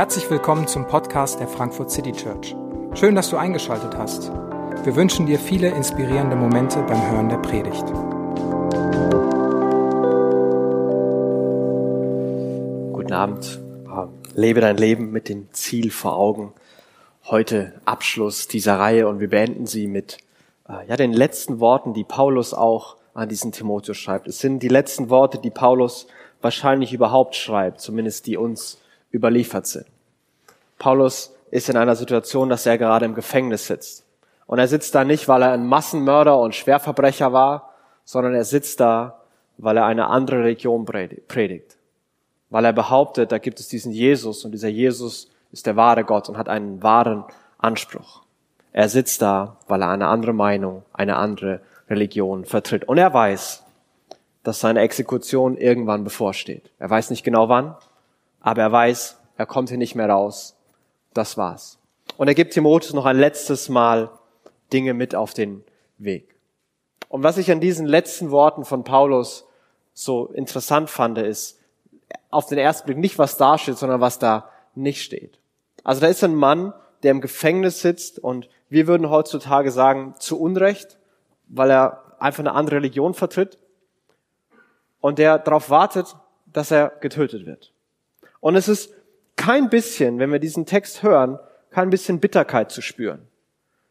Herzlich willkommen zum Podcast der Frankfurt City Church. Schön, dass du eingeschaltet hast. Wir wünschen dir viele inspirierende Momente beim Hören der Predigt. Guten Abend. Lebe dein Leben mit dem Ziel vor Augen. Heute Abschluss dieser Reihe und wir beenden sie mit äh, ja, den letzten Worten, die Paulus auch an diesen Timotheus schreibt. Es sind die letzten Worte, die Paulus wahrscheinlich überhaupt schreibt, zumindest die uns überliefert sind. Paulus ist in einer Situation, dass er gerade im Gefängnis sitzt. Und er sitzt da nicht, weil er ein Massenmörder und Schwerverbrecher war, sondern er sitzt da, weil er eine andere Religion predigt. Weil er behauptet, da gibt es diesen Jesus und dieser Jesus ist der wahre Gott und hat einen wahren Anspruch. Er sitzt da, weil er eine andere Meinung, eine andere Religion vertritt. Und er weiß, dass seine Exekution irgendwann bevorsteht. Er weiß nicht genau wann, aber er weiß, er kommt hier nicht mehr raus. Das war's. Und er gibt Timotheus noch ein letztes Mal Dinge mit auf den Weg. Und was ich an diesen letzten Worten von Paulus so interessant fand, ist auf den ersten Blick nicht, was da steht, sondern was da nicht steht. Also da ist ein Mann, der im Gefängnis sitzt und wir würden heutzutage sagen, zu Unrecht, weil er einfach eine andere Religion vertritt und der darauf wartet, dass er getötet wird. Und es ist kein bisschen, wenn wir diesen Text hören, kein bisschen Bitterkeit zu spüren.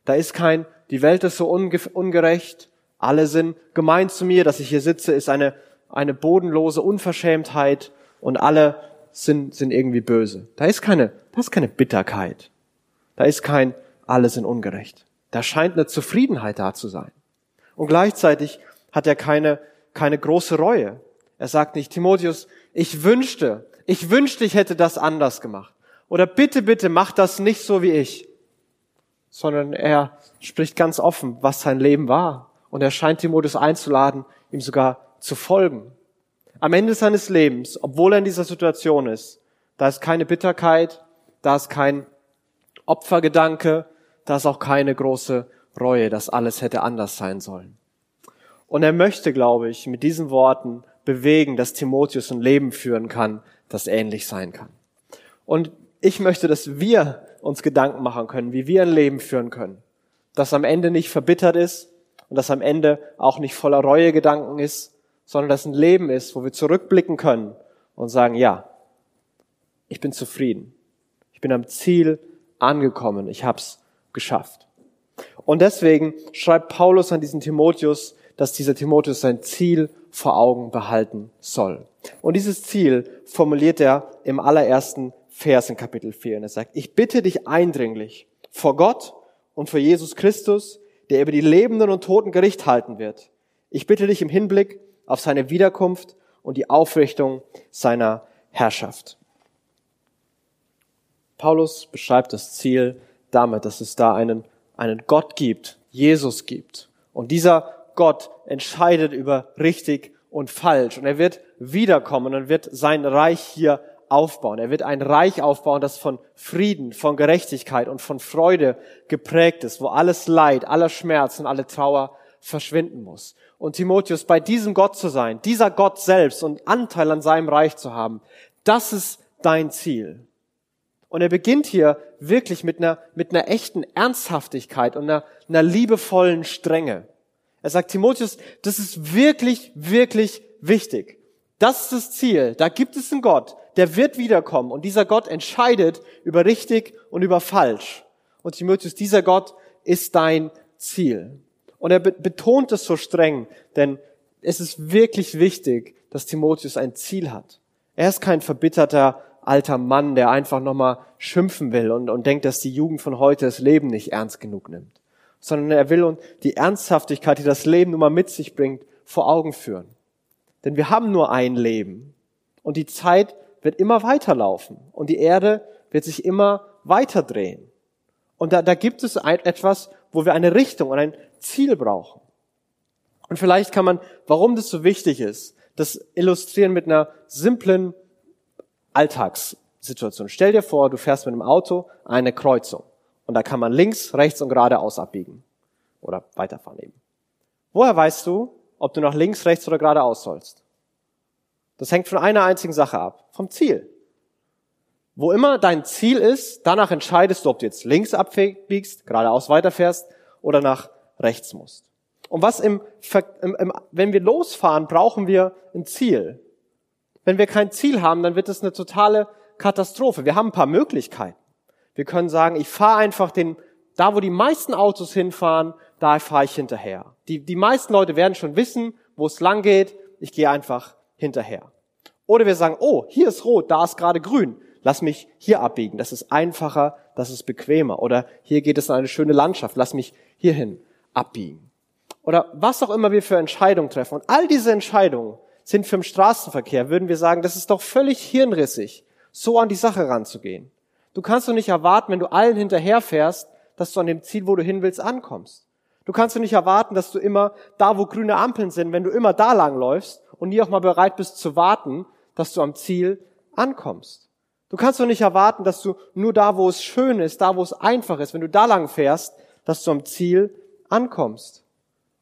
Da ist kein, die Welt ist so unge ungerecht, alle sind gemein zu mir, dass ich hier sitze, ist eine, eine bodenlose Unverschämtheit und alle sind, sind irgendwie böse. Da ist keine, da ist keine Bitterkeit. Da ist kein, alle sind ungerecht. Da scheint eine Zufriedenheit da zu sein. Und gleichzeitig hat er keine, keine große Reue. Er sagt nicht, Timotheus, ich wünschte, ich wünschte, ich hätte das anders gemacht. Oder bitte, bitte, mach das nicht so wie ich. Sondern er spricht ganz offen, was sein Leben war. Und er scheint Timotheus einzuladen, ihm sogar zu folgen. Am Ende seines Lebens, obwohl er in dieser Situation ist, da ist keine Bitterkeit, da ist kein Opfergedanke, da ist auch keine große Reue, dass alles hätte anders sein sollen. Und er möchte, glaube ich, mit diesen Worten bewegen, dass Timotheus ein Leben führen kann, das ähnlich sein kann. Und ich möchte, dass wir uns Gedanken machen können, wie wir ein Leben führen können, das am Ende nicht verbittert ist und das am Ende auch nicht voller Reuegedanken ist, sondern das ein Leben ist, wo wir zurückblicken können und sagen, ja, ich bin zufrieden. Ich bin am Ziel angekommen. Ich hab's geschafft. Und deswegen schreibt Paulus an diesen Timotheus, dass dieser Timotheus sein Ziel vor Augen behalten soll. Und dieses Ziel formuliert er im allerersten Vers in Kapitel 4. Und er sagt, ich bitte dich eindringlich vor Gott und vor Jesus Christus, der über die Lebenden und Toten Gericht halten wird. Ich bitte dich im Hinblick auf seine Wiederkunft und die Aufrichtung seiner Herrschaft. Paulus beschreibt das Ziel damit, dass es da einen, einen Gott gibt, Jesus gibt. Und dieser Gott entscheidet über richtig und falsch. Und er wird wiederkommen und wird sein Reich hier aufbauen. Er wird ein Reich aufbauen, das von Frieden, von Gerechtigkeit und von Freude geprägt ist, wo alles Leid, aller Schmerz und alle Trauer verschwinden muss. Und Timotheus, bei diesem Gott zu sein, dieser Gott selbst und Anteil an seinem Reich zu haben, das ist dein Ziel. Und er beginnt hier wirklich mit einer, mit einer echten Ernsthaftigkeit und einer, einer liebevollen Strenge. Er sagt, Timotheus, das ist wirklich, wirklich wichtig. Das ist das Ziel. Da gibt es einen Gott, der wird wiederkommen. Und dieser Gott entscheidet über richtig und über falsch. Und Timotheus, dieser Gott ist dein Ziel. Und er betont es so streng, denn es ist wirklich wichtig, dass Timotheus ein Ziel hat. Er ist kein verbitterter alter Mann, der einfach nochmal schimpfen will und, und denkt, dass die Jugend von heute das Leben nicht ernst genug nimmt sondern er will uns die Ernsthaftigkeit, die das Leben nun mal mit sich bringt, vor Augen führen. Denn wir haben nur ein Leben und die Zeit wird immer weiterlaufen und die Erde wird sich immer weiter drehen. Und da, da gibt es ein, etwas, wo wir eine Richtung und ein Ziel brauchen. Und vielleicht kann man, warum das so wichtig ist, das illustrieren mit einer simplen Alltagssituation. Stell dir vor, du fährst mit einem Auto eine Kreuzung. Und da kann man links, rechts und geradeaus abbiegen. Oder weiterfahren eben. Woher weißt du, ob du nach links, rechts oder geradeaus sollst? Das hängt von einer einzigen Sache ab. Vom Ziel. Wo immer dein Ziel ist, danach entscheidest du, ob du jetzt links abbiegst, geradeaus weiterfährst oder nach rechts musst. Und was im, im, im, wenn wir losfahren, brauchen wir ein Ziel. Wenn wir kein Ziel haben, dann wird es eine totale Katastrophe. Wir haben ein paar Möglichkeiten. Wir können sagen, ich fahre einfach den, da wo die meisten Autos hinfahren, da fahre ich hinterher. Die, die meisten Leute werden schon wissen, wo es lang geht. Ich gehe einfach hinterher. Oder wir sagen, oh, hier ist rot, da ist gerade grün. Lass mich hier abbiegen. Das ist einfacher, das ist bequemer. Oder hier geht es in eine schöne Landschaft. Lass mich hierhin abbiegen. Oder was auch immer wir für Entscheidungen treffen. Und all diese Entscheidungen sind für den Straßenverkehr, würden wir sagen, das ist doch völlig hirnrissig, so an die Sache ranzugehen. Du kannst doch nicht erwarten, wenn du allen hinterherfährst, dass du an dem Ziel, wo du hin willst, ankommst. Du kannst doch nicht erwarten, dass du immer da, wo grüne Ampeln sind, wenn du immer da lang läufst und nie auch mal bereit bist zu warten, dass du am Ziel ankommst. Du kannst doch nicht erwarten, dass du nur da, wo es schön ist, da, wo es einfach ist, wenn du da lang fährst, dass du am Ziel ankommst.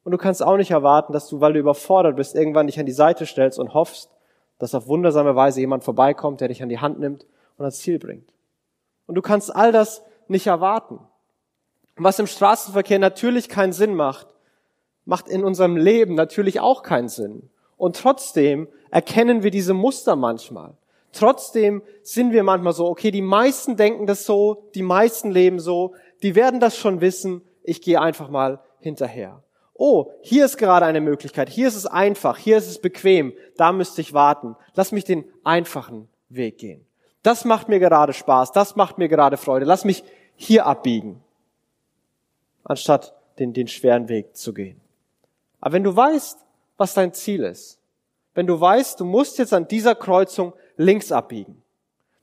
Und du kannst auch nicht erwarten, dass du, weil du überfordert bist, irgendwann dich an die Seite stellst und hoffst, dass auf wundersame Weise jemand vorbeikommt, der dich an die Hand nimmt und ans Ziel bringt. Und du kannst all das nicht erwarten. Was im Straßenverkehr natürlich keinen Sinn macht, macht in unserem Leben natürlich auch keinen Sinn. Und trotzdem erkennen wir diese Muster manchmal. Trotzdem sind wir manchmal so, okay, die meisten denken das so, die meisten leben so, die werden das schon wissen, ich gehe einfach mal hinterher. Oh, hier ist gerade eine Möglichkeit, hier ist es einfach, hier ist es bequem, da müsste ich warten. Lass mich den einfachen Weg gehen. Das macht mir gerade Spaß, das macht mir gerade Freude. Lass mich hier abbiegen, anstatt den, den schweren Weg zu gehen. Aber wenn du weißt, was dein Ziel ist, wenn du weißt, du musst jetzt an dieser Kreuzung links abbiegen,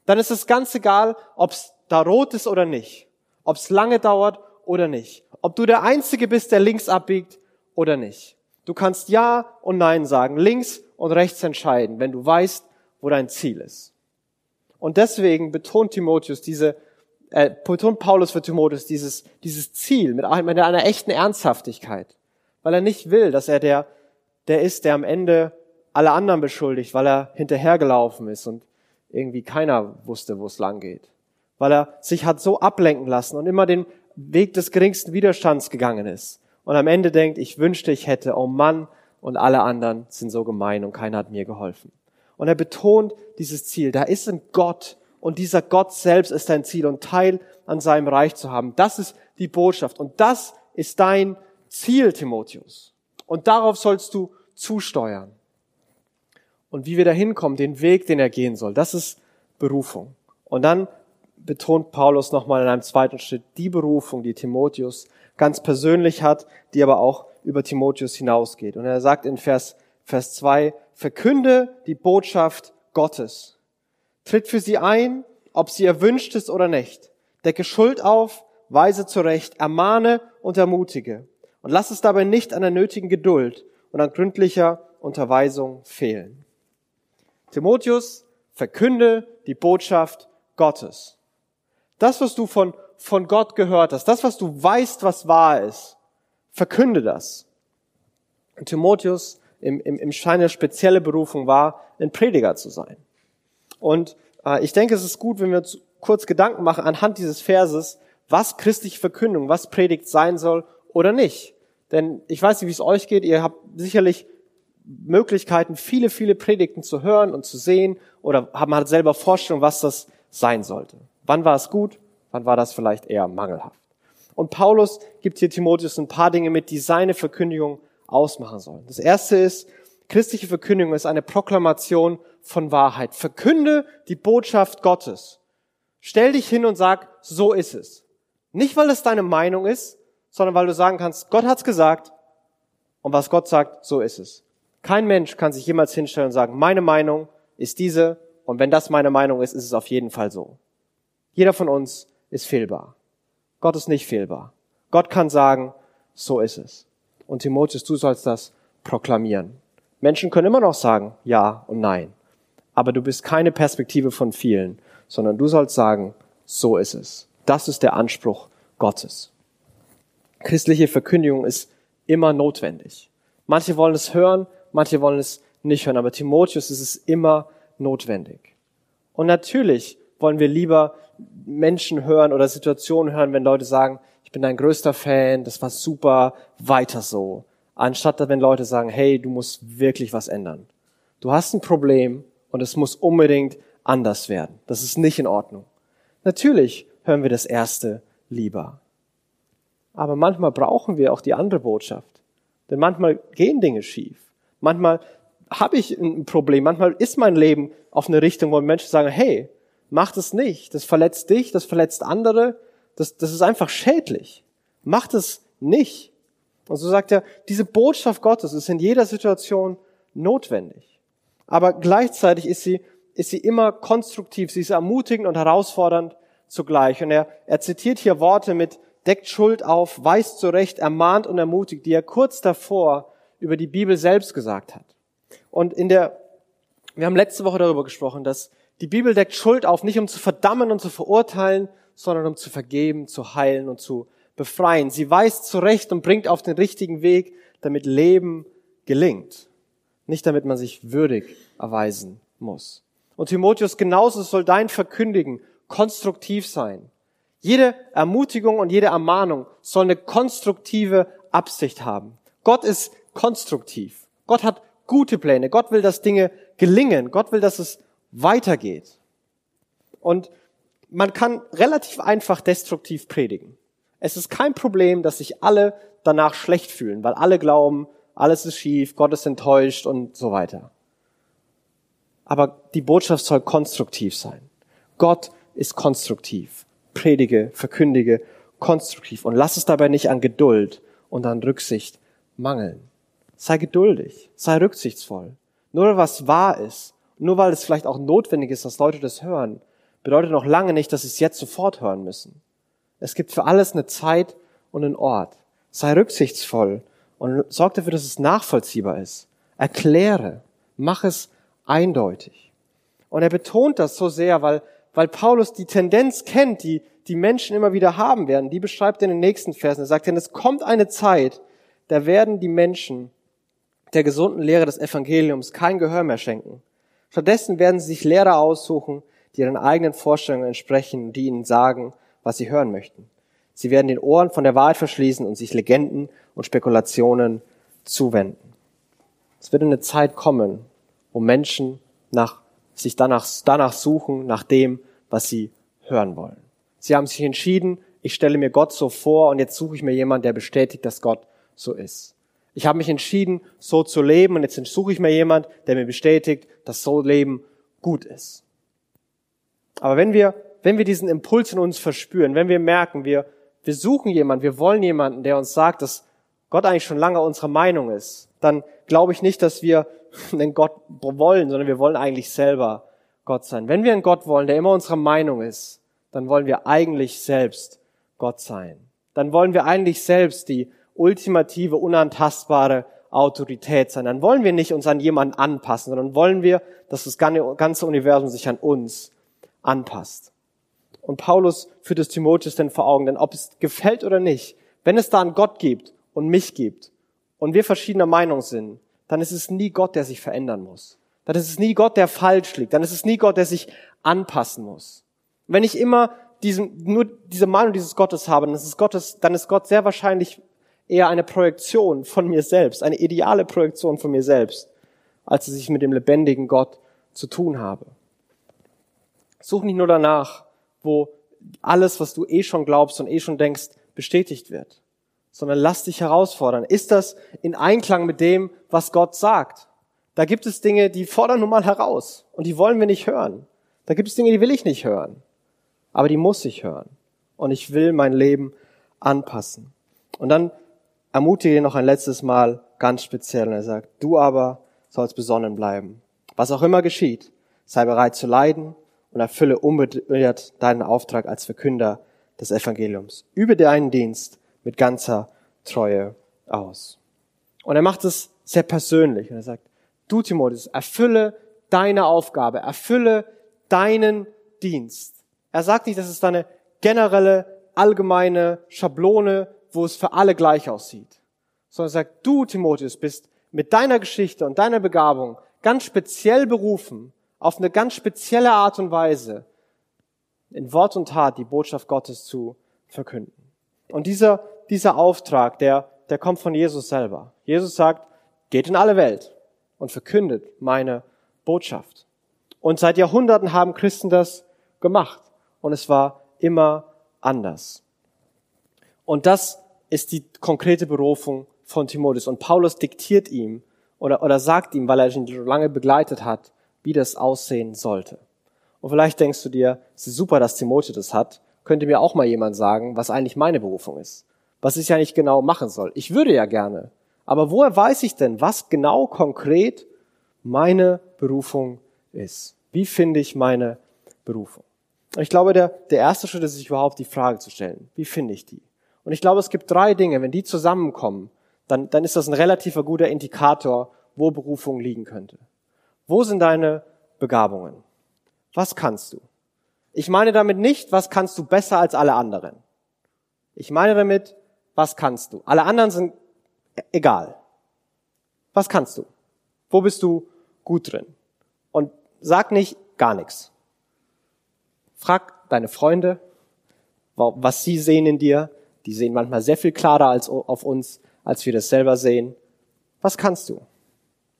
dann ist es ganz egal, ob es da rot ist oder nicht, ob es lange dauert oder nicht, ob du der Einzige bist, der links abbiegt oder nicht. Du kannst Ja und Nein sagen, links und rechts entscheiden, wenn du weißt, wo dein Ziel ist. Und deswegen betont Timotheus diese, äh, betont Paulus für Timotheus dieses, dieses Ziel mit, mit einer echten Ernsthaftigkeit, weil er nicht will, dass er der, der ist, der am Ende alle anderen beschuldigt, weil er hinterhergelaufen ist und irgendwie keiner wusste, wo es lang geht. Weil er sich hat so ablenken lassen und immer den Weg des geringsten Widerstands gegangen ist. Und am Ende denkt, ich wünschte, ich hätte, oh Mann, und alle anderen sind so gemein und keiner hat mir geholfen. Und er betont dieses Ziel. Da ist ein Gott und dieser Gott selbst ist dein Ziel und Teil an seinem Reich zu haben. Das ist die Botschaft und das ist dein Ziel, Timotheus. Und darauf sollst du zusteuern. Und wie wir da hinkommen, den Weg, den er gehen soll, das ist Berufung. Und dann betont Paulus nochmal in einem zweiten Schritt die Berufung, die Timotheus ganz persönlich hat, die aber auch über Timotheus hinausgeht. Und er sagt in Vers, Vers 2, verkünde die Botschaft Gottes. Tritt für sie ein, ob sie erwünscht ist oder nicht. Decke Schuld auf, weise zurecht, ermahne und ermutige. Und lass es dabei nicht an der nötigen Geduld und an gründlicher Unterweisung fehlen. Timotheus, verkünde die Botschaft Gottes. Das, was du von, von Gott gehört hast, das, was du weißt, was wahr ist, verkünde das. Und Timotheus im, im, im Schein spezielle Berufung war, ein Prediger zu sein. Und äh, ich denke, es ist gut, wenn wir uns kurz Gedanken machen anhand dieses Verses, was christliche Verkündung, was Predigt sein soll oder nicht. Denn ich weiß nicht, wie es euch geht. Ihr habt sicherlich Möglichkeiten, viele, viele Predigten zu hören und zu sehen oder haben halt selber Vorstellung, was das sein sollte. Wann war es gut? Wann war das vielleicht eher mangelhaft? Und Paulus gibt hier Timotheus ein paar Dinge mit, die seine Verkündigung ausmachen sollen. Das erste ist, christliche Verkündigung ist eine Proklamation von Wahrheit. Verkünde die Botschaft Gottes. Stell dich hin und sag, so ist es. Nicht, weil es deine Meinung ist, sondern weil du sagen kannst, Gott hat's gesagt und was Gott sagt, so ist es. Kein Mensch kann sich jemals hinstellen und sagen, meine Meinung ist diese und wenn das meine Meinung ist, ist es auf jeden Fall so. Jeder von uns ist fehlbar. Gott ist nicht fehlbar. Gott kann sagen, so ist es. Und Timotheus, du sollst das proklamieren. Menschen können immer noch sagen ja und nein. Aber du bist keine Perspektive von vielen, sondern du sollst sagen, so ist es. Das ist der Anspruch Gottes. Christliche Verkündigung ist immer notwendig. Manche wollen es hören, manche wollen es nicht hören, aber Timotheus ist es immer notwendig. Und natürlich wollen wir lieber Menschen hören oder Situationen hören, wenn Leute sagen, ich bin dein größter Fan, das war super, weiter so. Anstatt wenn Leute sagen, hey, du musst wirklich was ändern. Du hast ein Problem und es muss unbedingt anders werden. Das ist nicht in Ordnung. Natürlich hören wir das Erste lieber. Aber manchmal brauchen wir auch die andere Botschaft. Denn manchmal gehen Dinge schief. Manchmal habe ich ein Problem. Manchmal ist mein Leben auf eine Richtung, wo Menschen sagen, hey, mach das nicht. Das verletzt dich, das verletzt andere. Das, das ist einfach schädlich. Mach das nicht. Und so sagt er, diese Botschaft Gottes ist in jeder Situation notwendig. Aber gleichzeitig ist sie, ist sie immer konstruktiv. Sie ist ermutigend und herausfordernd zugleich. Und er, er zitiert hier Worte mit deckt Schuld auf, weist zurecht, ermahnt und ermutigt, die er kurz davor über die Bibel selbst gesagt hat. Und in der, wir haben letzte Woche darüber gesprochen, dass die Bibel deckt Schuld auf, nicht um zu verdammen und zu verurteilen, sondern um zu vergeben, zu heilen und zu befreien. Sie weist zurecht und bringt auf den richtigen Weg, damit Leben gelingt. Nicht damit man sich würdig erweisen muss. Und Timotheus, genauso soll dein Verkündigen konstruktiv sein. Jede Ermutigung und jede Ermahnung soll eine konstruktive Absicht haben. Gott ist konstruktiv. Gott hat gute Pläne. Gott will, dass Dinge gelingen. Gott will, dass es weitergeht. Und man kann relativ einfach destruktiv predigen. Es ist kein Problem, dass sich alle danach schlecht fühlen, weil alle glauben, alles ist schief, Gott ist enttäuscht und so weiter. Aber die Botschaft soll konstruktiv sein. Gott ist konstruktiv predige, verkündige konstruktiv und lass es dabei nicht an Geduld und an Rücksicht mangeln. Sei geduldig, sei rücksichtsvoll. Nur was wahr ist, nur weil es vielleicht auch notwendig ist, dass Leute das hören, bedeutet noch lange nicht, dass sie es jetzt sofort hören müssen. Es gibt für alles eine Zeit und einen Ort. Sei rücksichtsvoll und sorg dafür, dass es nachvollziehbar ist. Erkläre, mach es eindeutig. Und er betont das so sehr, weil weil Paulus die Tendenz kennt, die die Menschen immer wieder haben werden. Die beschreibt er in den nächsten Versen. Er sagt, denn es kommt eine Zeit, da werden die Menschen der gesunden Lehre des Evangeliums kein Gehör mehr schenken. Stattdessen werden sie sich Lehrer aussuchen, die ihren eigenen Vorstellungen entsprechen, die ihnen sagen, was sie hören möchten. Sie werden den Ohren von der Wahrheit verschließen und sich Legenden und Spekulationen zuwenden. Es wird eine Zeit kommen, wo Menschen nach sich danach, danach suchen, nach dem, was sie hören wollen. Sie haben sich entschieden, ich stelle mir Gott so vor und jetzt suche ich mir jemanden, der bestätigt, dass Gott so ist. Ich habe mich entschieden, so zu leben und jetzt suche ich mir jemanden, der mir bestätigt, dass so Leben gut ist. Aber wenn wir, wenn wir diesen Impuls in uns verspüren, wenn wir merken, wir, wir suchen jemanden, wir wollen jemanden, der uns sagt, dass Gott eigentlich schon lange unserer Meinung ist, dann glaube ich nicht, dass wir einen Gott wollen, sondern wir wollen eigentlich selber Gott sein. Wenn wir einen Gott wollen, der immer unserer Meinung ist, dann wollen wir eigentlich selbst Gott sein. Dann wollen wir eigentlich selbst die ultimative, unantastbare Autorität sein. Dann wollen wir nicht uns an jemanden anpassen, sondern wollen wir, dass das ganze Universum sich an uns anpasst. Und Paulus führt es Timotheus denn vor Augen, denn ob es gefällt oder nicht, wenn es da einen Gott gibt und mich gibt und wir verschiedener Meinung sind, dann ist es nie Gott, der sich verändern muss. Dann ist es nie Gott, der falsch liegt. Dann ist es nie Gott, der sich anpassen muss. Wenn ich immer diesen, nur diese Meinung dieses Gottes habe, dann ist, Gottes, dann ist Gott sehr wahrscheinlich eher eine Projektion von mir selbst, eine ideale Projektion von mir selbst, als dass ich mit dem lebendigen Gott zu tun habe. Such nicht nur danach, wo alles, was du eh schon glaubst und eh schon denkst, bestätigt wird sondern lass dich herausfordern. Ist das in Einklang mit dem, was Gott sagt? Da gibt es Dinge, die fordern nun mal heraus und die wollen wir nicht hören. Da gibt es Dinge, die will ich nicht hören, aber die muss ich hören. Und ich will mein Leben anpassen. Und dann ermutige ihn noch ein letztes Mal ganz speziell und er sagt, du aber sollst besonnen bleiben. Was auch immer geschieht, sei bereit zu leiden und erfülle unbeirrt deinen Auftrag als Verkünder des Evangeliums. Übe deinen Dienst mit ganzer Treue aus. Und er macht es sehr persönlich. Und er sagt, du Timotheus, erfülle deine Aufgabe, erfülle deinen Dienst. Er sagt nicht, das ist eine generelle, allgemeine Schablone, wo es für alle gleich aussieht. Sondern er sagt, du Timotheus bist mit deiner Geschichte und deiner Begabung ganz speziell berufen, auf eine ganz spezielle Art und Weise in Wort und Tat die Botschaft Gottes zu verkünden. Und dieser, dieser Auftrag, der, der kommt von Jesus selber. Jesus sagt, geht in alle Welt und verkündet meine Botschaft. Und seit Jahrhunderten haben Christen das gemacht. Und es war immer anders. Und das ist die konkrete Berufung von Timotheus. Und Paulus diktiert ihm oder, oder sagt ihm, weil er ihn lange begleitet hat, wie das aussehen sollte. Und vielleicht denkst du dir, es ist super, dass Timotheus das hat. Könnte mir auch mal jemand sagen, was eigentlich meine Berufung ist. Was ich ja nicht genau machen soll. Ich würde ja gerne. Aber woher weiß ich denn, was genau konkret meine Berufung ist? Wie finde ich meine Berufung? Ich glaube, der, der erste Schritt ist, sich überhaupt die Frage zu stellen. Wie finde ich die? Und ich glaube, es gibt drei Dinge. Wenn die zusammenkommen, dann, dann ist das ein relativer guter Indikator, wo Berufung liegen könnte. Wo sind deine Begabungen? Was kannst du? Ich meine damit nicht, was kannst du besser als alle anderen. Ich meine damit, was kannst du? Alle anderen sind egal. Was kannst du? Wo bist du gut drin? Und sag nicht gar nichts. Frag deine Freunde, was sie sehen in dir. Die sehen manchmal sehr viel klarer als auf uns, als wir das selber sehen. Was kannst du?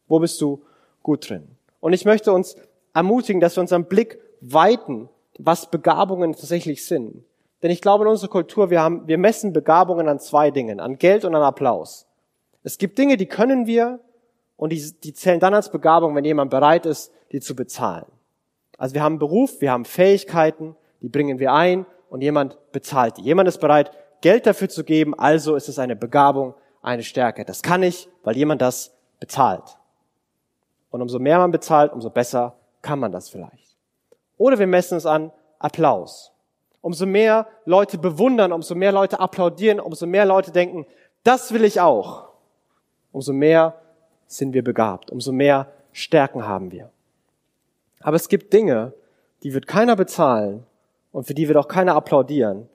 Wo bist du gut drin? Und ich möchte uns ermutigen, dass wir unseren Blick weiten, was Begabungen tatsächlich sind. Denn ich glaube, in unserer Kultur, wir haben, wir messen Begabungen an zwei Dingen, an Geld und an Applaus. Es gibt Dinge, die können wir und die, die zählen dann als Begabung, wenn jemand bereit ist, die zu bezahlen. Also wir haben einen Beruf, wir haben Fähigkeiten, die bringen wir ein und jemand bezahlt die. Jemand ist bereit, Geld dafür zu geben, also ist es eine Begabung, eine Stärke. Das kann ich, weil jemand das bezahlt. Und umso mehr man bezahlt, umso besser kann man das vielleicht. Oder wir messen es an Applaus. Umso mehr Leute bewundern, umso mehr Leute applaudieren, umso mehr Leute denken, das will ich auch. Umso mehr sind wir begabt, umso mehr Stärken haben wir. Aber es gibt Dinge, die wird keiner bezahlen und für die wird auch keiner applaudieren.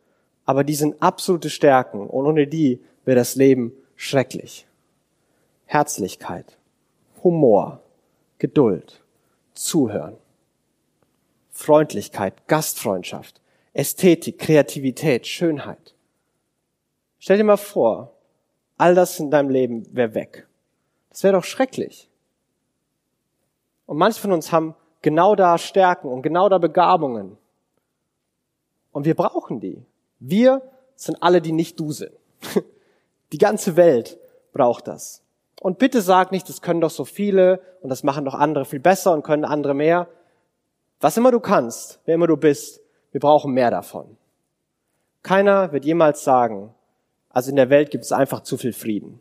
Aber die sind absolute Stärken und ohne die wäre das Leben schrecklich. Herzlichkeit, Humor, Geduld, Zuhören, Freundlichkeit, Gastfreundschaft, Ästhetik, Kreativität, Schönheit. Stell dir mal vor, all das in deinem Leben wäre weg. Das wäre doch schrecklich. Und manche von uns haben genau da Stärken und genau da Begabungen. Und wir brauchen die. Wir sind alle, die nicht du sind. Die ganze Welt braucht das. Und bitte sag nicht, das können doch so viele und das machen doch andere viel besser und können andere mehr. Was immer du kannst, wer immer du bist, wir brauchen mehr davon. Keiner wird jemals sagen, also in der Welt gibt es einfach zu viel Frieden.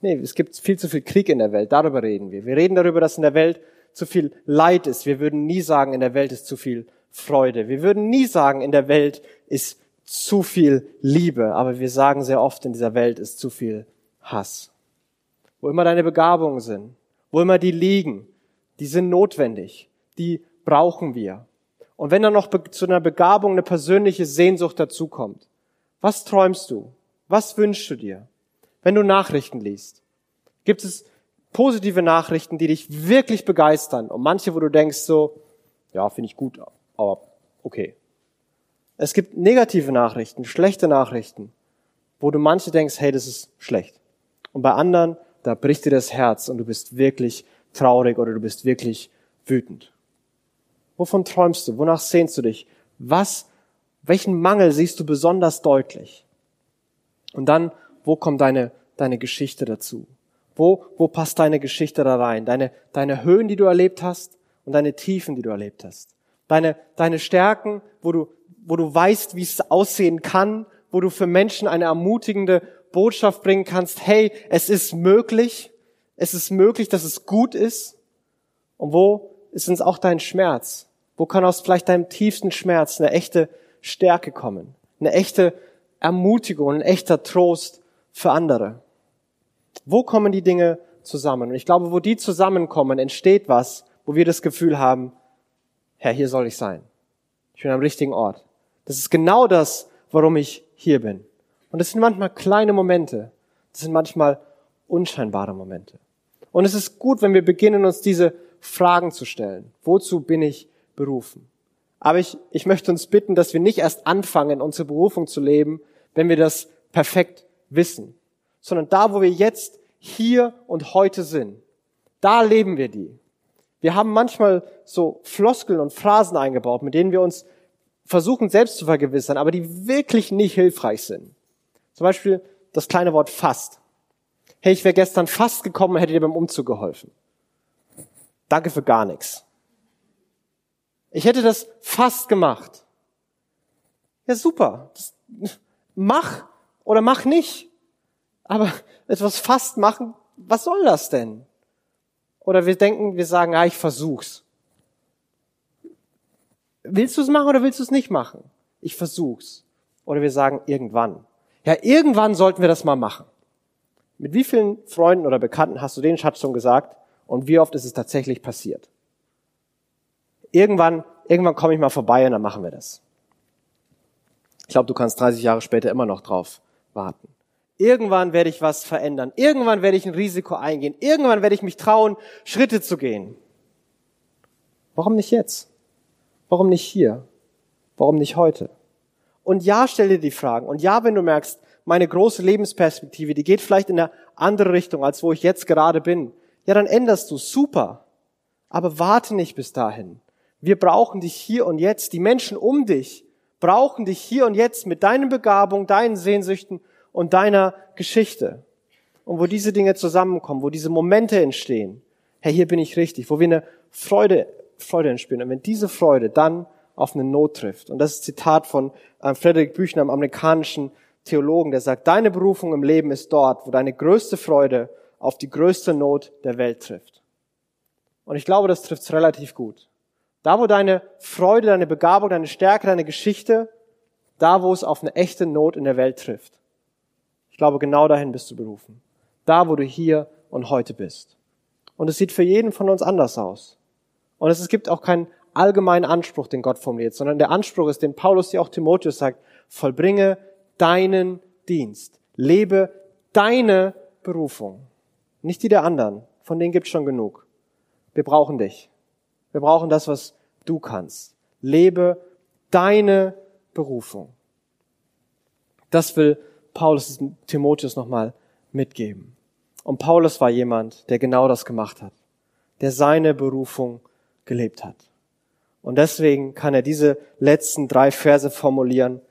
Nee, es gibt viel zu viel Krieg in der Welt, darüber reden wir. Wir reden darüber, dass in der Welt zu viel Leid ist. Wir würden nie sagen, in der Welt ist zu viel Freude. Wir würden nie sagen, in der Welt ist zu viel Liebe. Aber wir sagen sehr oft, in dieser Welt ist zu viel Hass. Wo immer deine Begabungen sind, wo immer die liegen, die sind notwendig. Die brauchen wir. Und wenn dann noch zu einer Begabung eine persönliche Sehnsucht dazukommt, was träumst du? Was wünschst du dir? Wenn du Nachrichten liest, gibt es positive Nachrichten, die dich wirklich begeistern und manche, wo du denkst so, ja, finde ich gut, aber okay. Es gibt negative Nachrichten, schlechte Nachrichten, wo du manche denkst, hey, das ist schlecht. Und bei anderen, da bricht dir das Herz und du bist wirklich traurig oder du bist wirklich wütend. Wovon träumst du? Wonach sehnst du dich? Was, welchen Mangel siehst du besonders deutlich? Und dann, wo kommt deine, deine Geschichte dazu? Wo, wo passt deine Geschichte da rein? Deine, deine Höhen, die du erlebt hast und deine Tiefen, die du erlebt hast. Deine, deine Stärken, wo du, wo du weißt, wie es aussehen kann, wo du für Menschen eine ermutigende Botschaft bringen kannst. Hey, es ist möglich. Es ist möglich, dass es gut ist. Und wo ist uns auch dein Schmerz? Wo kann aus vielleicht deinem tiefsten Schmerz eine echte Stärke kommen? Eine echte Ermutigung, ein echter Trost für andere? Wo kommen die Dinge zusammen? Und ich glaube, wo die zusammenkommen, entsteht was, wo wir das Gefühl haben, Herr, hier soll ich sein. Ich bin am richtigen Ort. Das ist genau das, warum ich hier bin. Und es sind manchmal kleine Momente. Das sind manchmal unscheinbare Momente. Und es ist gut, wenn wir beginnen, uns diese Fragen zu stellen. Wozu bin ich berufen? Aber ich, ich möchte uns bitten, dass wir nicht erst anfangen, unsere Berufung zu leben, wenn wir das perfekt wissen, sondern da, wo wir jetzt hier und heute sind, da leben wir die. Wir haben manchmal so Floskeln und Phrasen eingebaut, mit denen wir uns versuchen selbst zu vergewissern, aber die wirklich nicht hilfreich sind. Zum Beispiel das kleine Wort fast. Hey, ich wäre gestern fast gekommen und hätte dir beim Umzug geholfen. Danke für gar nichts. Ich hätte das fast gemacht. Ja, super. Das, mach oder mach nicht. Aber etwas fast machen, was soll das denn? Oder wir denken, wir sagen, ja, ich versuch's. Willst du es machen oder willst du es nicht machen? Ich versuch's. Oder wir sagen irgendwann. Ja, irgendwann sollten wir das mal machen. Mit wie vielen Freunden oder Bekannten hast du den Schatz schon gesagt und wie oft ist es tatsächlich passiert? Irgendwann, irgendwann komme ich mal vorbei und dann machen wir das. Ich glaube, du kannst 30 Jahre später immer noch drauf warten. Irgendwann werde ich was verändern. Irgendwann werde ich ein Risiko eingehen. Irgendwann werde ich mich trauen, Schritte zu gehen. Warum nicht jetzt? Warum nicht hier? Warum nicht heute? Und ja, stell dir die Fragen. Und ja, wenn du merkst, meine große Lebensperspektive, die geht vielleicht in eine andere Richtung, als wo ich jetzt gerade bin, ja, dann änderst du. Super. Aber warte nicht bis dahin. Wir brauchen dich hier und jetzt. Die Menschen um dich brauchen dich hier und jetzt mit deinen Begabungen, deinen Sehnsüchten und deiner Geschichte. Und wo diese Dinge zusammenkommen, wo diese Momente entstehen, hey, hier bin ich richtig, wo wir eine Freude Freude entspüren. Und wenn diese Freude dann auf eine Not trifft, und das ist Zitat von äh, Friedrich Büchner, einem amerikanischen Theologen, der sagt, deine Berufung im Leben ist dort, wo deine größte Freude auf die größte Not der Welt trifft. Und ich glaube, das trifft es relativ gut. Da, wo deine Freude, deine Begabung, deine Stärke, deine Geschichte, da, wo es auf eine echte Not in der Welt trifft. Ich glaube, genau dahin bist du berufen. Da, wo du hier und heute bist. Und es sieht für jeden von uns anders aus. Und es gibt auch keinen allgemeinen Anspruch, den Gott formuliert, sondern der Anspruch ist, den Paulus ja auch Timotheus sagt, vollbringe deinen Dienst. Lebe deine Berufung. Nicht die der anderen. Von denen gibt's schon genug. Wir brauchen dich. Wir brauchen das, was du kannst. Lebe deine Berufung. Das will Paulus Timotheus nochmal mitgeben. Und Paulus war jemand, der genau das gemacht hat, der seine Berufung gelebt hat. Und deswegen kann er diese letzten drei Verse formulieren,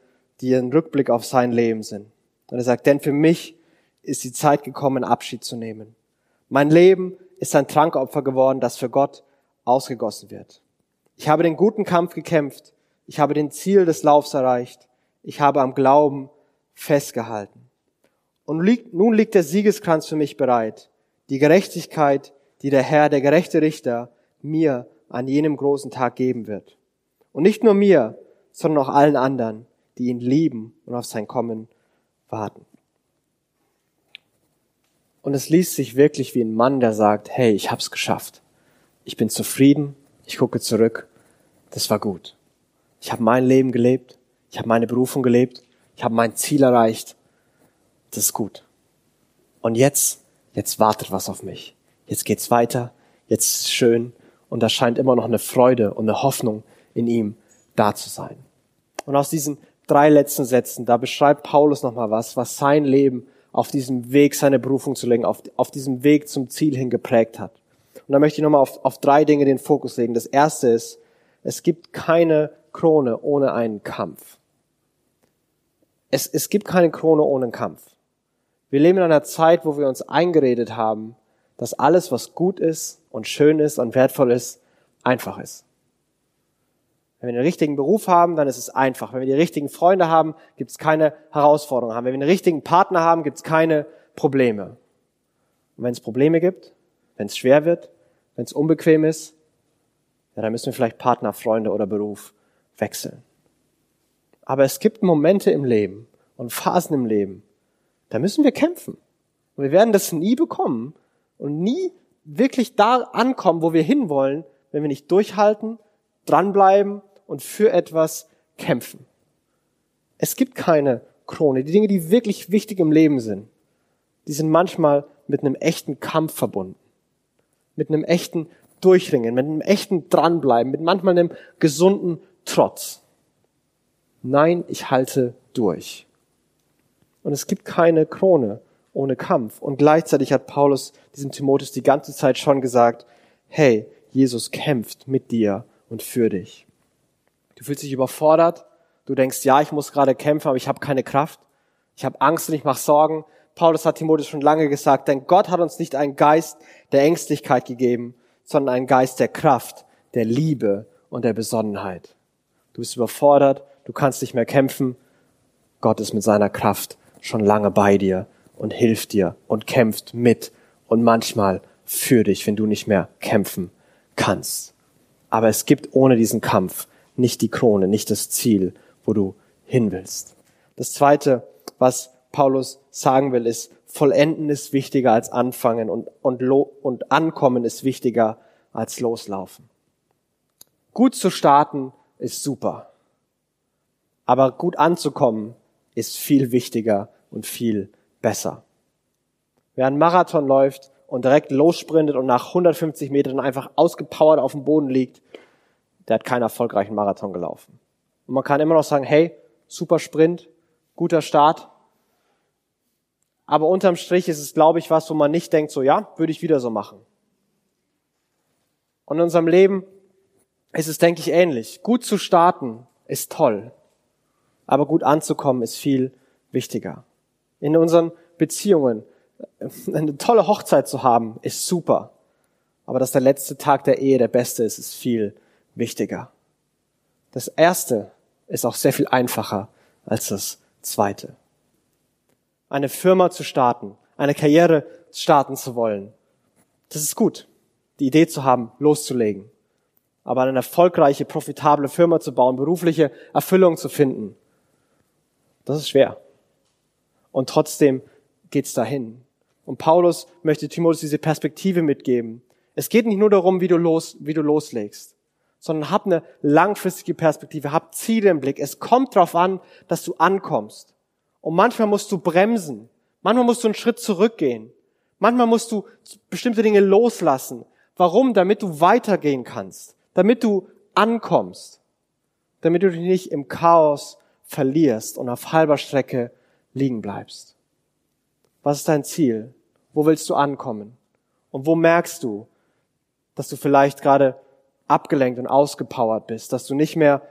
die ein Rückblick auf sein Leben sind. Und er sagt, denn für mich ist die Zeit gekommen, Abschied zu nehmen. Mein Leben ist ein Trankopfer geworden, das für Gott ausgegossen wird. Ich habe den guten Kampf gekämpft. Ich habe den Ziel des Laufs erreicht. Ich habe am Glauben festgehalten. Und nun liegt der Siegeskranz für mich bereit. Die Gerechtigkeit, die der Herr, der gerechte Richter, mir an jenem großen Tag geben wird. Und nicht nur mir, sondern auch allen anderen, die ihn lieben und auf sein Kommen warten. Und es liest sich wirklich wie ein Mann, der sagt, hey, ich hab's geschafft. Ich bin zufrieden, ich gucke zurück, das war gut. Ich habe mein Leben gelebt, ich habe meine Berufung gelebt, ich habe mein Ziel erreicht, das ist gut. Und jetzt, jetzt wartet was auf mich. Jetzt geht's weiter, jetzt ist es schön, und da scheint immer noch eine Freude und eine Hoffnung in ihm da zu sein. Und aus diesen drei letzten Sätzen, da beschreibt Paulus nochmal was, was sein Leben auf diesem Weg, seine Berufung zu legen, auf, auf diesem Weg zum Ziel hin geprägt hat. Und da möchte ich nochmal auf, auf drei Dinge den Fokus legen. Das erste ist, es gibt keine Krone ohne einen Kampf. Es, es gibt keine Krone ohne einen Kampf. Wir leben in einer Zeit, wo wir uns eingeredet haben, dass alles, was gut ist und schön ist und wertvoll ist, einfach ist. Wenn wir den richtigen Beruf haben, dann ist es einfach. Wenn wir die richtigen Freunde haben, gibt es keine Herausforderungen haben. Wenn wir den richtigen Partner haben, gibt es keine Probleme. Und wenn es Probleme gibt, wenn es schwer wird, wenn es unbequem ist, ja, dann müssen wir vielleicht Partner, Freunde oder Beruf wechseln. Aber es gibt Momente im Leben und Phasen im Leben, da müssen wir kämpfen. Und wir werden das nie bekommen, und nie wirklich da ankommen, wo wir hinwollen, wenn wir nicht durchhalten, dranbleiben und für etwas kämpfen. Es gibt keine Krone. Die Dinge, die wirklich wichtig im Leben sind, die sind manchmal mit einem echten Kampf verbunden. Mit einem echten Durchringen, mit einem echten Dranbleiben, mit manchmal einem gesunden Trotz. Nein, ich halte durch. Und es gibt keine Krone ohne Kampf. Und gleichzeitig hat Paulus diesem Timotheus die ganze Zeit schon gesagt, hey, Jesus kämpft mit dir und für dich. Du fühlst dich überfordert, du denkst, ja, ich muss gerade kämpfen, aber ich habe keine Kraft. Ich habe Angst und ich mache Sorgen. Paulus hat Timotheus schon lange gesagt, denn Gott hat uns nicht einen Geist der Ängstlichkeit gegeben, sondern einen Geist der Kraft, der Liebe und der Besonnenheit. Du bist überfordert, du kannst nicht mehr kämpfen. Gott ist mit seiner Kraft schon lange bei dir und hilft dir und kämpft mit und manchmal für dich, wenn du nicht mehr kämpfen kannst. Aber es gibt ohne diesen Kampf nicht die Krone, nicht das Ziel, wo du hin willst. Das zweite, was Paulus sagen will, ist, vollenden ist wichtiger als anfangen und, und, und ankommen ist wichtiger als loslaufen. Gut zu starten ist super. Aber gut anzukommen ist viel wichtiger und viel besser. Wer einen Marathon läuft und direkt lossprintet und nach 150 Metern einfach ausgepowert auf dem Boden liegt, der hat keinen erfolgreichen Marathon gelaufen. Und man kann immer noch sagen, hey, super Sprint, guter Start. Aber unterm Strich ist es, glaube ich, was, wo man nicht denkt, so ja, würde ich wieder so machen. Und in unserem Leben ist es, denke ich, ähnlich. Gut zu starten ist toll, aber gut anzukommen ist viel wichtiger. In unseren Beziehungen eine tolle Hochzeit zu haben, ist super. Aber dass der letzte Tag der Ehe der beste ist, ist viel wichtiger. Das erste ist auch sehr viel einfacher als das zweite. Eine Firma zu starten, eine Karriere starten zu wollen, das ist gut. Die Idee zu haben, loszulegen. Aber eine erfolgreiche, profitable Firma zu bauen, berufliche Erfüllung zu finden, das ist schwer. Und trotzdem geht's dahin. Und Paulus möchte Timotheus diese Perspektive mitgeben. Es geht nicht nur darum, wie du los, wie du loslegst sondern hab eine langfristige Perspektive, hab Ziele im Blick. Es kommt darauf an, dass du ankommst. Und manchmal musst du bremsen. Manchmal musst du einen Schritt zurückgehen. Manchmal musst du bestimmte Dinge loslassen. Warum? Damit du weitergehen kannst. Damit du ankommst. Damit du dich nicht im Chaos verlierst und auf halber Strecke liegen bleibst. Was ist dein Ziel? Wo willst du ankommen? Und wo merkst du, dass du vielleicht gerade abgelenkt und ausgepowert bist, dass du nicht mehr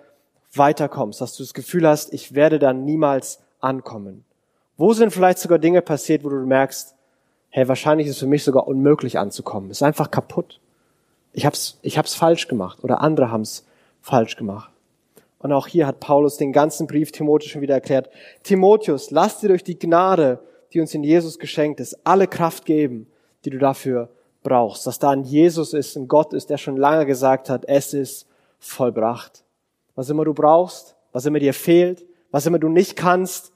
weiterkommst, dass du das Gefühl hast, ich werde dann niemals ankommen? Wo sind vielleicht sogar Dinge passiert, wo du merkst, hey, wahrscheinlich ist es für mich sogar unmöglich anzukommen. Es ist einfach kaputt. Ich hab's, ich hab's falsch gemacht oder andere haben's falsch gemacht. Und auch hier hat Paulus den ganzen Brief Timotheus schon wieder erklärt. Timotheus, lass dir durch die Gnade, die uns in Jesus geschenkt ist, alle Kraft geben, die du dafür brauchst, dass da ein Jesus ist, ein Gott ist, der schon lange gesagt hat, es ist vollbracht. Was immer du brauchst, was immer dir fehlt, was immer du nicht kannst,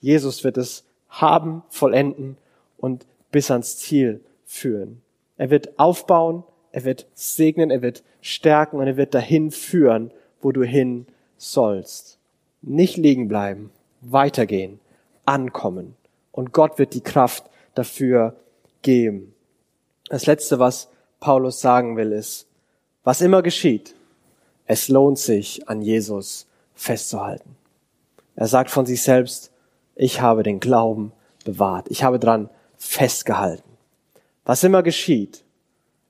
Jesus wird es haben, vollenden und bis ans Ziel führen. Er wird aufbauen, er wird segnen, er wird stärken und er wird dahin führen, wo du hin sollst. Nicht liegen bleiben, weitergehen, ankommen. Und Gott wird die Kraft dafür geben. Das Letzte, was Paulus sagen will, ist, was immer geschieht, es lohnt sich, an Jesus festzuhalten. Er sagt von sich selbst, ich habe den Glauben bewahrt. Ich habe dran festgehalten. Was immer geschieht,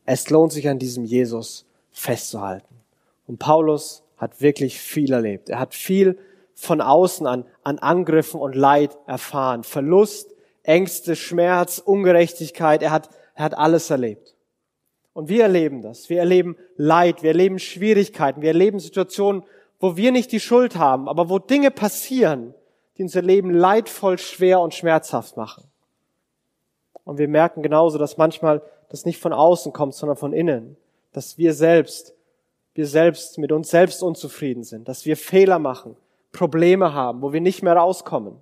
es lohnt sich an diesem Jesus festzuhalten. Und Paulus hat wirklich viel erlebt. Er hat viel von außen an, an Angriffen und Leid erfahren. Verlust, Ängste, Schmerz, Ungerechtigkeit. Er hat er hat alles erlebt. Und wir erleben das. Wir erleben Leid, wir erleben Schwierigkeiten, wir erleben Situationen, wo wir nicht die Schuld haben, aber wo Dinge passieren, die unser Leben leidvoll, schwer und schmerzhaft machen. Und wir merken genauso, dass manchmal das nicht von außen kommt, sondern von innen. Dass wir selbst, wir selbst mit uns selbst unzufrieden sind, dass wir Fehler machen, Probleme haben, wo wir nicht mehr rauskommen.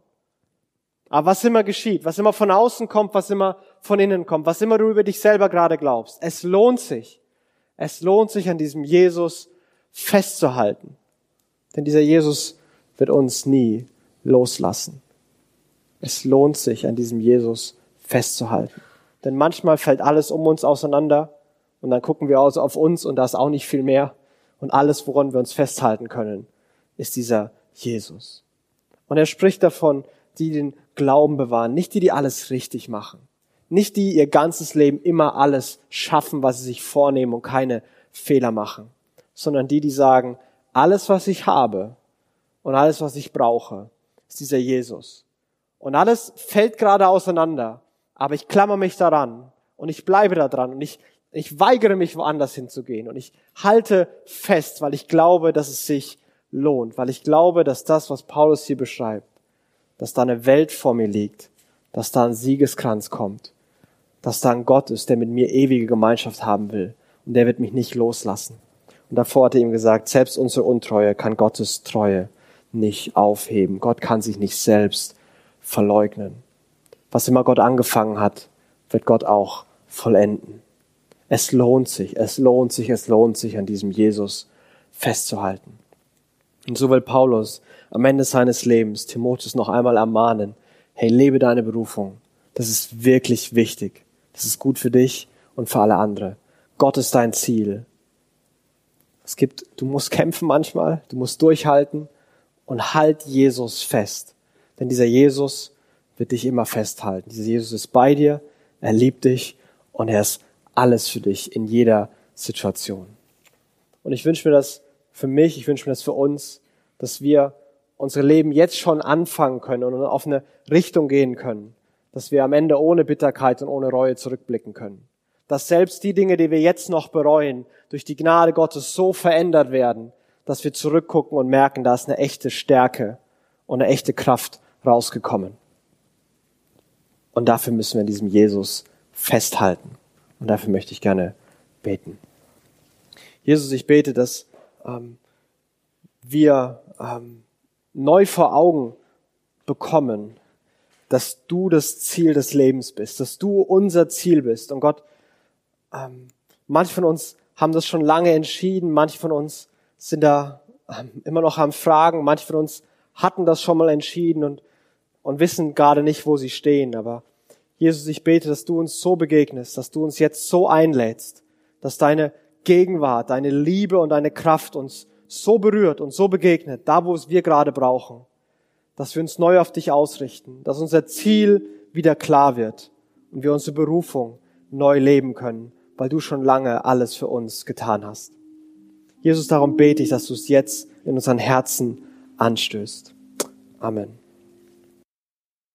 Aber was immer geschieht, was immer von außen kommt, was immer von innen kommt, was immer du über dich selber gerade glaubst, es lohnt sich. Es lohnt sich an diesem Jesus festzuhalten. Denn dieser Jesus wird uns nie loslassen. Es lohnt sich, an diesem Jesus festzuhalten. Denn manchmal fällt alles um uns auseinander und dann gucken wir also auf uns und da ist auch nicht viel mehr und alles, woran wir uns festhalten können, ist dieser Jesus. Und er spricht davon, die den Glauben bewahren, nicht die, die alles richtig machen, nicht die ihr ganzes Leben immer alles schaffen, was sie sich vornehmen und keine Fehler machen, sondern die, die sagen, alles, was ich habe und alles, was ich brauche, ist dieser Jesus. Und alles fällt gerade auseinander, aber ich klammer mich daran und ich bleibe da dran und ich, ich weigere mich woanders hinzugehen und ich halte fest, weil ich glaube, dass es sich lohnt, weil ich glaube, dass das, was Paulus hier beschreibt, dass da eine Welt vor mir liegt, dass da ein Siegeskranz kommt, dass da ein Gott ist, der mit mir ewige Gemeinschaft haben will und der wird mich nicht loslassen. Und davor hat er ihm gesagt, selbst unsere Untreue kann Gottes Treue nicht aufheben. Gott kann sich nicht selbst verleugnen. Was immer Gott angefangen hat, wird Gott auch vollenden. Es lohnt sich, es lohnt sich, es lohnt sich, an diesem Jesus festzuhalten. Und so will Paulus am Ende seines Lebens Timotheus noch einmal ermahnen, hey, lebe deine Berufung. Das ist wirklich wichtig. Das ist gut für dich und für alle andere. Gott ist dein Ziel. Es gibt, du musst kämpfen manchmal, du musst durchhalten und halt Jesus fest. Denn dieser Jesus wird dich immer festhalten. Dieser Jesus ist bei dir, er liebt dich und er ist alles für dich in jeder Situation. Und ich wünsche mir das für mich, ich wünsche mir das für uns, dass wir unsere Leben jetzt schon anfangen können und auf eine Richtung gehen können, dass wir am Ende ohne Bitterkeit und ohne Reue zurückblicken können. Dass selbst die Dinge, die wir jetzt noch bereuen, durch die Gnade Gottes so verändert werden, dass wir zurückgucken und merken, da ist eine echte Stärke und eine echte Kraft rausgekommen. Und dafür müssen wir in diesem Jesus festhalten. Und dafür möchte ich gerne beten. Jesus, ich bete, dass ähm, wir ähm, neu vor Augen bekommen, dass du das Ziel des Lebens bist, dass du unser Ziel bist. Und Gott, ähm, manche von uns haben das schon lange entschieden, manche von uns sind da ähm, immer noch am Fragen, manche von uns hatten das schon mal entschieden und, und wissen gerade nicht, wo sie stehen. Aber Jesus, ich bete, dass du uns so begegnest, dass du uns jetzt so einlädst, dass deine Gegenwart, deine Liebe und deine Kraft uns so berührt und so begegnet, da wo es wir gerade brauchen, dass wir uns neu auf dich ausrichten, dass unser Ziel wieder klar wird und wir unsere Berufung neu leben können, weil du schon lange alles für uns getan hast. Jesus, darum bete ich, dass du es jetzt in unseren Herzen anstößt. Amen.